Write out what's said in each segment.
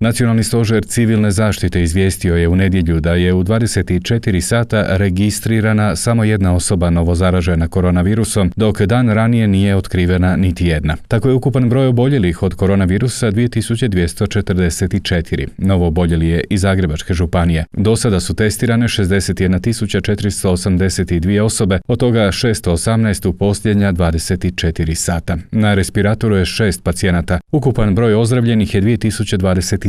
Nacionalni stožer civilne zaštite izvijestio je u nedjelju da je u 24 sata registrirana samo jedna osoba novozaražena koronavirusom, dok dan ranije nije otkrivena niti jedna. Tako je ukupan broj oboljelih od koronavirusa 2244. Novo oboljeli je i Zagrebačke županije. Do sada su testirane 61.482 osobe, od toga 618 u posljednja 24 sata. Na respiratoru je šest pacijenata. Ukupan broj ozdravljenih je 2020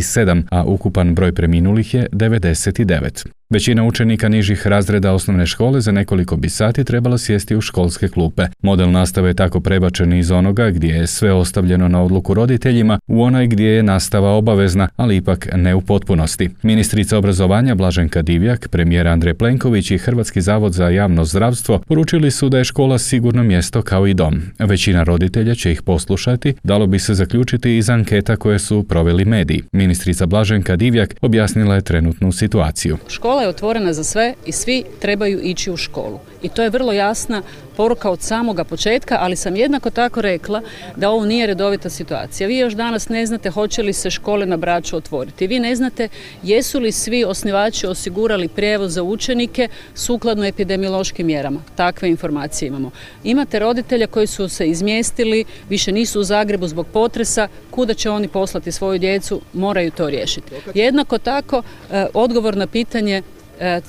a ukupan broj preminulih je 99. Većina učenika nižih razreda osnovne škole za nekoliko bi sati trebala sjesti u školske klupe. Model nastave je tako prebačen iz onoga gdje je sve ostavljeno na odluku roditeljima u onaj gdje je nastava obavezna, ali ipak ne u potpunosti. Ministrica obrazovanja Blaženka Divjak, premijer Andrej Plenković i Hrvatski zavod za javno zdravstvo poručili su da je škola sigurno mjesto kao i dom. Većina roditelja će ih poslušati, dalo bi se zaključiti iz anketa koje su proveli mediji. Ministrica Blaženka Divjak objasnila je trenutnu situaciju. Škola Škola je otvorena za sve i svi trebaju ići u školu. I to je vrlo jasna poruka od samoga početka, ali sam jednako tako rekla da ovo nije redovita situacija. Vi još danas ne znate hoće li se škole na Braču otvoriti. Vi ne znate jesu li svi osnivači osigurali prijevoz za učenike sukladno epidemiološkim mjerama. Takve informacije imamo. Imate roditelja koji su se izmjestili, više nisu u Zagrebu zbog potresa, kuda će oni poslati svoju djecu, moraju to riješiti. Jednako tako, e, odgovor na pitanje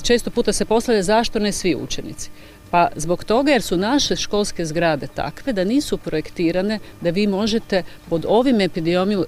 često puta se postavlja zašto ne svi učenici. Pa zbog toga jer su naše školske zgrade takve da nisu projektirane da vi možete pod ovim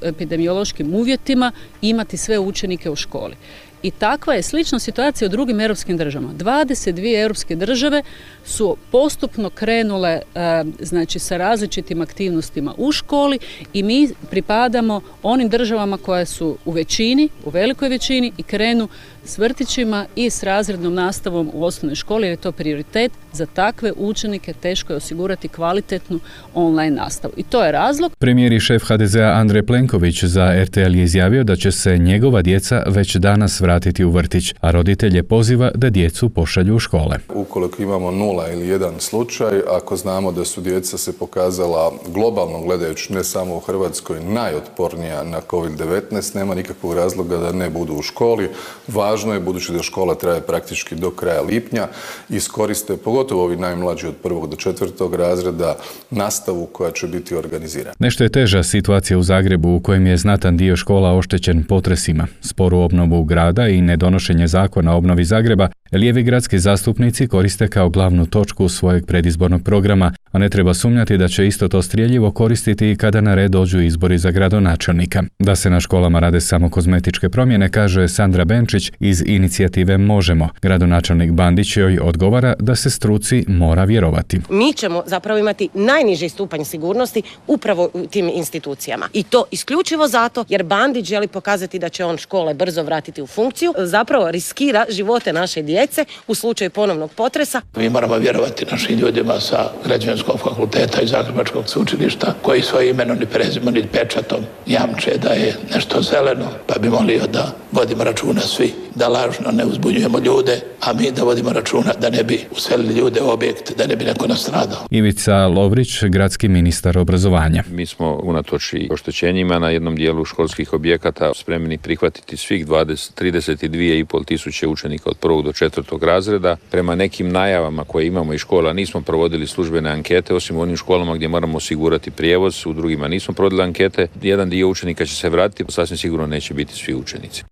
epidemiološkim uvjetima imati sve učenike u školi. I takva je slična situacija u drugim europskim državama. 22 europske države su postupno krenule e, znači sa različitim aktivnostima u školi i mi pripadamo onim državama koje su u većini, u velikoj većini i krenu s vrtićima i s razrednom nastavom u osnovnoj školi jer je to prioritet za takve učenike teško je osigurati kvalitetnu online nastavu. I to je razlog. Premijer i šef HDZ-a Andrej Plenković za RTL je izjavio da će se njegova djeca već danas vratiti u vrtić, a roditelje poziva da djecu pošalju u škole. Ukoliko imamo nula ili jedan slučaj, ako znamo da su djeca se pokazala globalno gledajući ne samo u Hrvatskoj najotpornija na COVID-19, nema nikakvog razloga da ne budu u školi. Važno je, budući da škola traje praktički do kraja lipnja, iskoriste pogotovo ovi najmlađi od prvog do četvrtog razreda nastavu koja će biti organizirana. Nešto je teža situacija u Zagrebu u kojem je znatan dio škola oštećen potresima. Sporu obnovu grada i nedonošenje zakona o obnovi Zagreba lijevi gradski zastupnici koriste kao glavnu točku svojeg predizbornog programa, a ne treba sumnjati da će isto to strijeljivo koristiti i kada na red dođu izbori za gradonačelnika. Da se na školama rade samo kozmetičke promjene, kaže Sandra Benčić iz inicijative Možemo. Gradonačelnik Bandić joj odgovara da se struci mora vjerovati. Mi ćemo zapravo imati najniži stupanj sigurnosti upravo u tim institucijama. I to isključivo zato jer Bandić želi pokazati da će on škole brzo vratiti u funkciju, zapravo riskira živote naše djece u slučaju ponovnog potresa. Mi moramo vjerovati našim ljudima sa građevinskog fakulteta i Zagrebačkog sveučilišta koji svoj imenom ni prezimom ni pečatom jamče da je nešto zeleno, pa bi molio da vodimo računa svi da lažno ne uzbunjujemo ljude, a mi da vodimo računa da ne bi uselili ljude u objekt, da ne bi neko nastradao. Ivica Lovrić, gradski ministar obrazovanja. Mi smo unatoč i oštećenjima na jednom dijelu školskih objekata spremni prihvatiti svih 20, 32,5 tisuće učenika od prvog do četvrtog razreda. Prema nekim najavama koje imamo iz škola nismo provodili službene ankete, osim u onim školama gdje moramo osigurati prijevoz, u drugima nismo provodili ankete. Jedan dio učenika će se vratiti, sasvim sigurno neće biti svi učenici.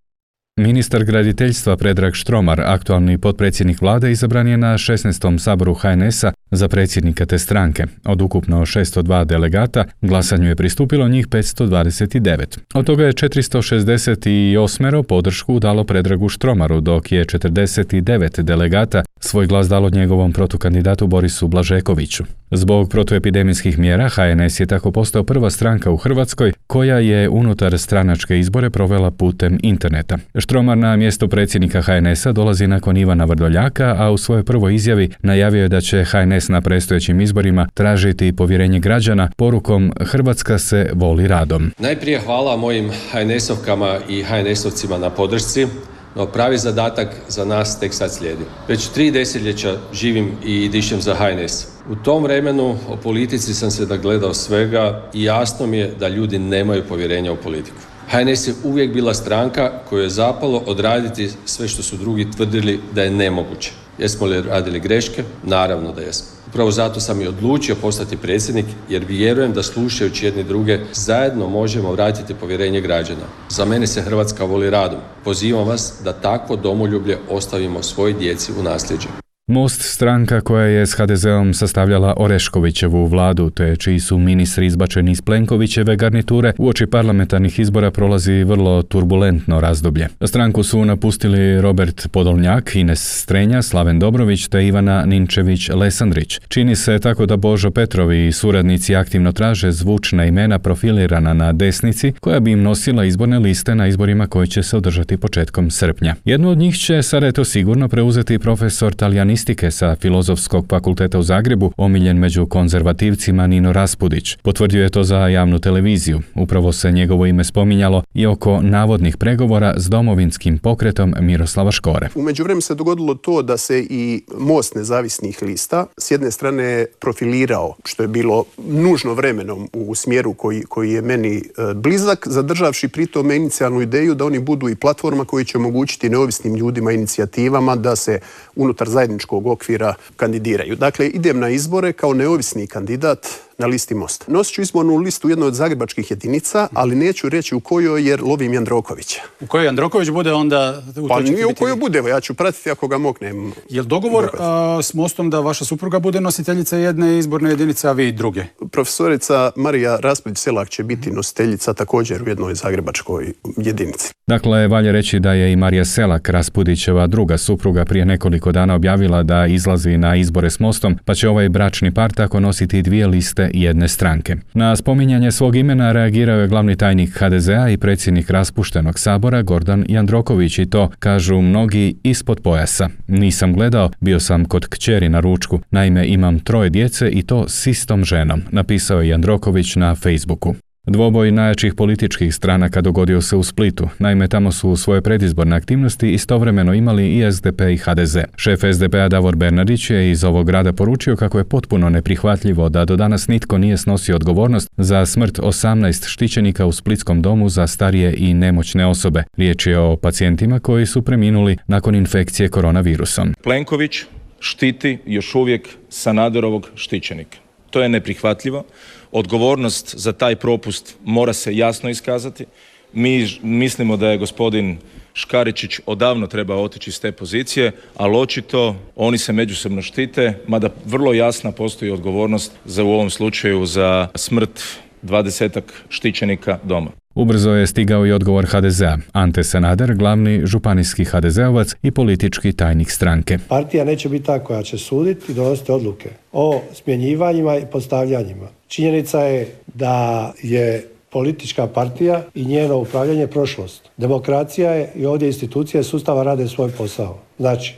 Ministar graditeljstva Predrag Štromar, aktualni potpredsjednik vlade, izabran je na 16. saboru HNS-a za predsjednika te stranke. Od ukupno 602 delegata glasanju je pristupilo njih 529. Od toga je 468 podršku dalo Predragu Štromaru, dok je 49 delegata svoj glas dalo njegovom protukandidatu Borisu Blažekoviću. Zbog protuepidemijskih mjera HNS je tako postao prva stranka u Hrvatskoj koja je unutar stranačke izbore provela putem interneta. Štromar na mjesto predsjednika HNS-a dolazi nakon Ivana Vrdoljaka, a u svojoj prvoj izjavi najavio je da će HNS na predstojećim izborima tražiti povjerenje građana porukom Hrvatska se voli radom. Najprije hvala mojim HNS-ovkama i HNS-ovcima na podršci No pravi zadatak za nas tek sad slijedi. Već tri desetljeća živim i dišem za HNS. U tom vremenu o politici sam se nagledao svega i jasno mi je da ljudi nemaju povjerenja u politiku. HNS je uvijek bila stranka koju je zapalo odraditi sve što su drugi tvrdili da je nemoguće. Jesmo li radili greške? Naravno da jesmo. Upravo zato sam i odlučio postati predsjednik jer vjerujem da slušajući jedni druge zajedno možemo vratiti povjerenje građana. Za mene se Hrvatska voli radom. Pozivam vas da takvo domoljublje ostavimo svoj djeci u nasljeđe. Most stranka koja je s HDZ-om sastavljala Oreškovićevu vladu, te čiji su ministri izbačeni iz Plenkovićeve garniture, uoči parlamentarnih izbora prolazi vrlo turbulentno razdoblje. Stranku su napustili Robert Podolnjak, Ines Strenja, Slaven Dobrović te Ivana Ninčević-Lesandrić. Čini se tako da Božo Petrovi i suradnici aktivno traže zvučna imena profilirana na desnici, koja bi im nosila izborne liste na izborima koji će se održati početkom srpnja. Jednu od njih će sad eto sigurno preuzeti profesor talijanista sa Filozofskog fakulteta u Zagrebu, omiljen među konzervativcima Nino Raspudić. Potvrdio je to za javnu televiziju. Upravo se njegovo ime spominjalo i oko navodnih pregovora s domovinskim pokretom Miroslava Škore. U međuvremenu se dogodilo to da se i most nezavisnih lista s jedne strane profilirao, što je bilo nužno vremenom u smjeru koji, koji je meni e, blizak, zadržavši pritom inicijalnu ideju da oni budu i platforma koji će omogućiti neovisnim ljudima, inicijativama da se unutar zajedničkog okvira kandidiraju. Dakle, idem na izbore kao neovisni kandidat na listi Mosta. Nosit ću izbornu listu u jednoj od zagrebačkih jedinica, ali neću reći u kojoj jer lovim Jandrokovića. U kojoj Jandroković bude onda... U pa nije u kojoj bude, ja ću pratiti ako ga mognem. Je li dogovor s Mostom da vaša supruga bude nositeljica jedne izborne jedinice, a vi druge? Profesorica Marija Raspudić Selak će biti nositeljica također u jednoj zagrebačkoj jedinici. Dakle, valja reći da je i Marija Selak, Raspudićeva druga supruga, prije nekoliko dana objavila da izlazi na izbore s Mostom, pa će ovaj bračni par tako nositi dvije liste jedne stranke. Na spominjanje svog imena reagirao je glavni tajnik HDZ-a i predsjednik raspuštenog sabora Gordan Jandroković i to, kažu mnogi, ispod pojasa. Nisam gledao, bio sam kod kćeri na ručku. Naime, imam troje djece i to s istom ženom, napisao je Jandroković na Facebooku. Dvoboj najjačih političkih stranaka dogodio se u Splitu. Naime, tamo su u svoje predizborne aktivnosti istovremeno imali i SDP i HDZ. Šef SDP-a Davor Bernardić je iz ovog grada poručio kako je potpuno neprihvatljivo da do danas nitko nije snosio odgovornost za smrt 18 štićenika u Splitskom domu za starije i nemoćne osobe. Riječ je o pacijentima koji su preminuli nakon infekcije koronavirusom. Plenković štiti još uvijek Sanaderovog štićenika. To je neprihvatljivo. Odgovornost za taj propust mora se jasno iskazati. Mi mislimo da je gospodin Škaričić odavno treba otići iz te pozicije, ali očito oni se međusobno štite, mada vrlo jasna postoji odgovornost za u ovom slučaju za smrt dvadesetak štićenika doma. Ubrzo je stigao i odgovor HDZ-a. Ante Sanader, glavni županijski HDZ-ovac i politički tajnik stranke. Partija neće biti ta koja će suditi i donositi odluke o smjenjivanjima i postavljanjima. Činjenica je da je politička partija i njeno upravljanje prošlost. Demokracija je i ovdje institucije sustava rade svoj posao. Znači,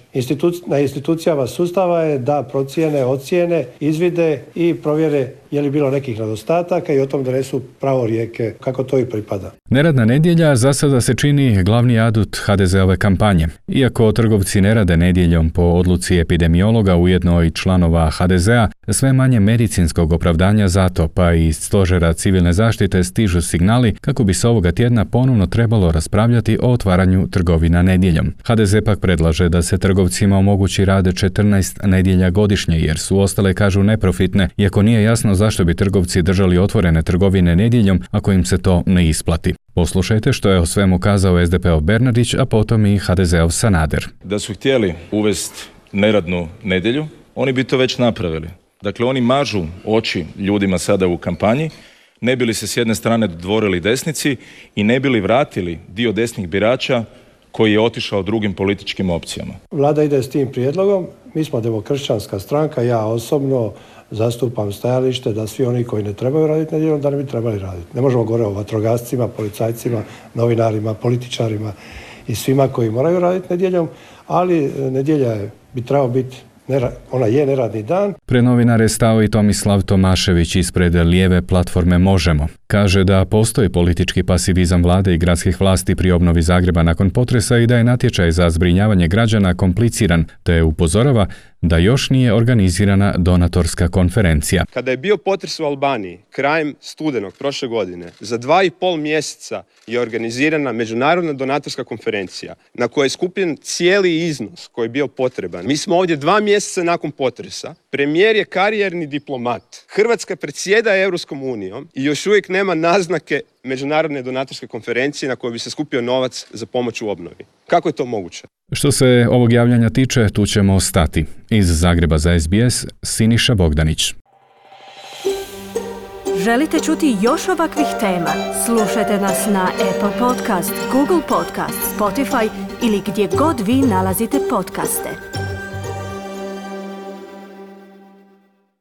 na institucijama sustava je da procijene, ocijene, izvide i provjere je li bilo nekih nedostataka i o tom donesu pravo rijeke kako to i pripada. Neradna nedjelja za sada se čini glavni adut HDZ-ove kampanje. Iako trgovci ne rade nedjeljom po odluci epidemiologa ujedno i članova HDZ-a, sve manje medicinskog opravdanja zato pa i stožera civilne zaštite stižu signali kako bi se ovoga tjedna ponovno trebalo raspravljati o otvaranju trgovina nedjeljom. HDZ pak predlaže da se trgovcima omogući rade 14 nedjelja godišnje jer su ostale kažu neprofitne, iako nije jasno zašto bi trgovci držali otvorene trgovine nedjeljom ako im se to ne isplati. Poslušajte što je o svemu kazao SDP-ov Bernardić, a potom i HDZ-ov Sanader. Da su htjeli uvesti neradnu nedjelju, oni bi to već napravili. Dakle, oni mažu oči ljudima sada u kampanji, ne bili se s jedne strane dodvorili desnici i ne bili vratili dio desnih birača koji je otišao drugim političkim opcijama. Vlada ide s tim prijedlogom, mi smo demokršćanska stranka, ja osobno zastupam stajalište da svi oni koji ne trebaju raditi nedjeljom da ne bi trebali raditi. Ne možemo govoriti o vatrogascima, policajcima, novinarima, političarima i svima koji moraju raditi nedjeljom, ali nedjelja je, bi trebao biti ona je neradni dan. Pre novinare stao i Tomislav Tomašević ispred lijeve platforme Možemo. Kaže da postoji politički pasivizam vlade i gradskih vlasti pri obnovi Zagreba nakon potresa i da je natječaj za zbrinjavanje građana kompliciran, te upozorava da još nije organizirana donatorska konferencija. Kada je bio potres u Albaniji, krajem studenog prošle godine, za dva i pol mjeseca je organizirana međunarodna donatorska konferencija na kojoj je skupljen cijeli iznos koji je bio potreban. Mi smo ovdje dva mjeseca nakon potresa. Premijer je karijerni diplomat. Hrvatska predsjeda Europskom unijom i još uvijek nema naznake međunarodne donatorske konferencije na kojoj bi se skupio novac za pomoć u obnovi. Kako je to moguće? Što se ovog javljanja tiče, tu ćemo stati. Iz Zagreba za SBS, Siniša Bogdanić. Želite čuti još ovakvih tema? Slušajte nas na Apple Podcast, Google Podcast, Spotify ili gdje god vi nalazite podcaste.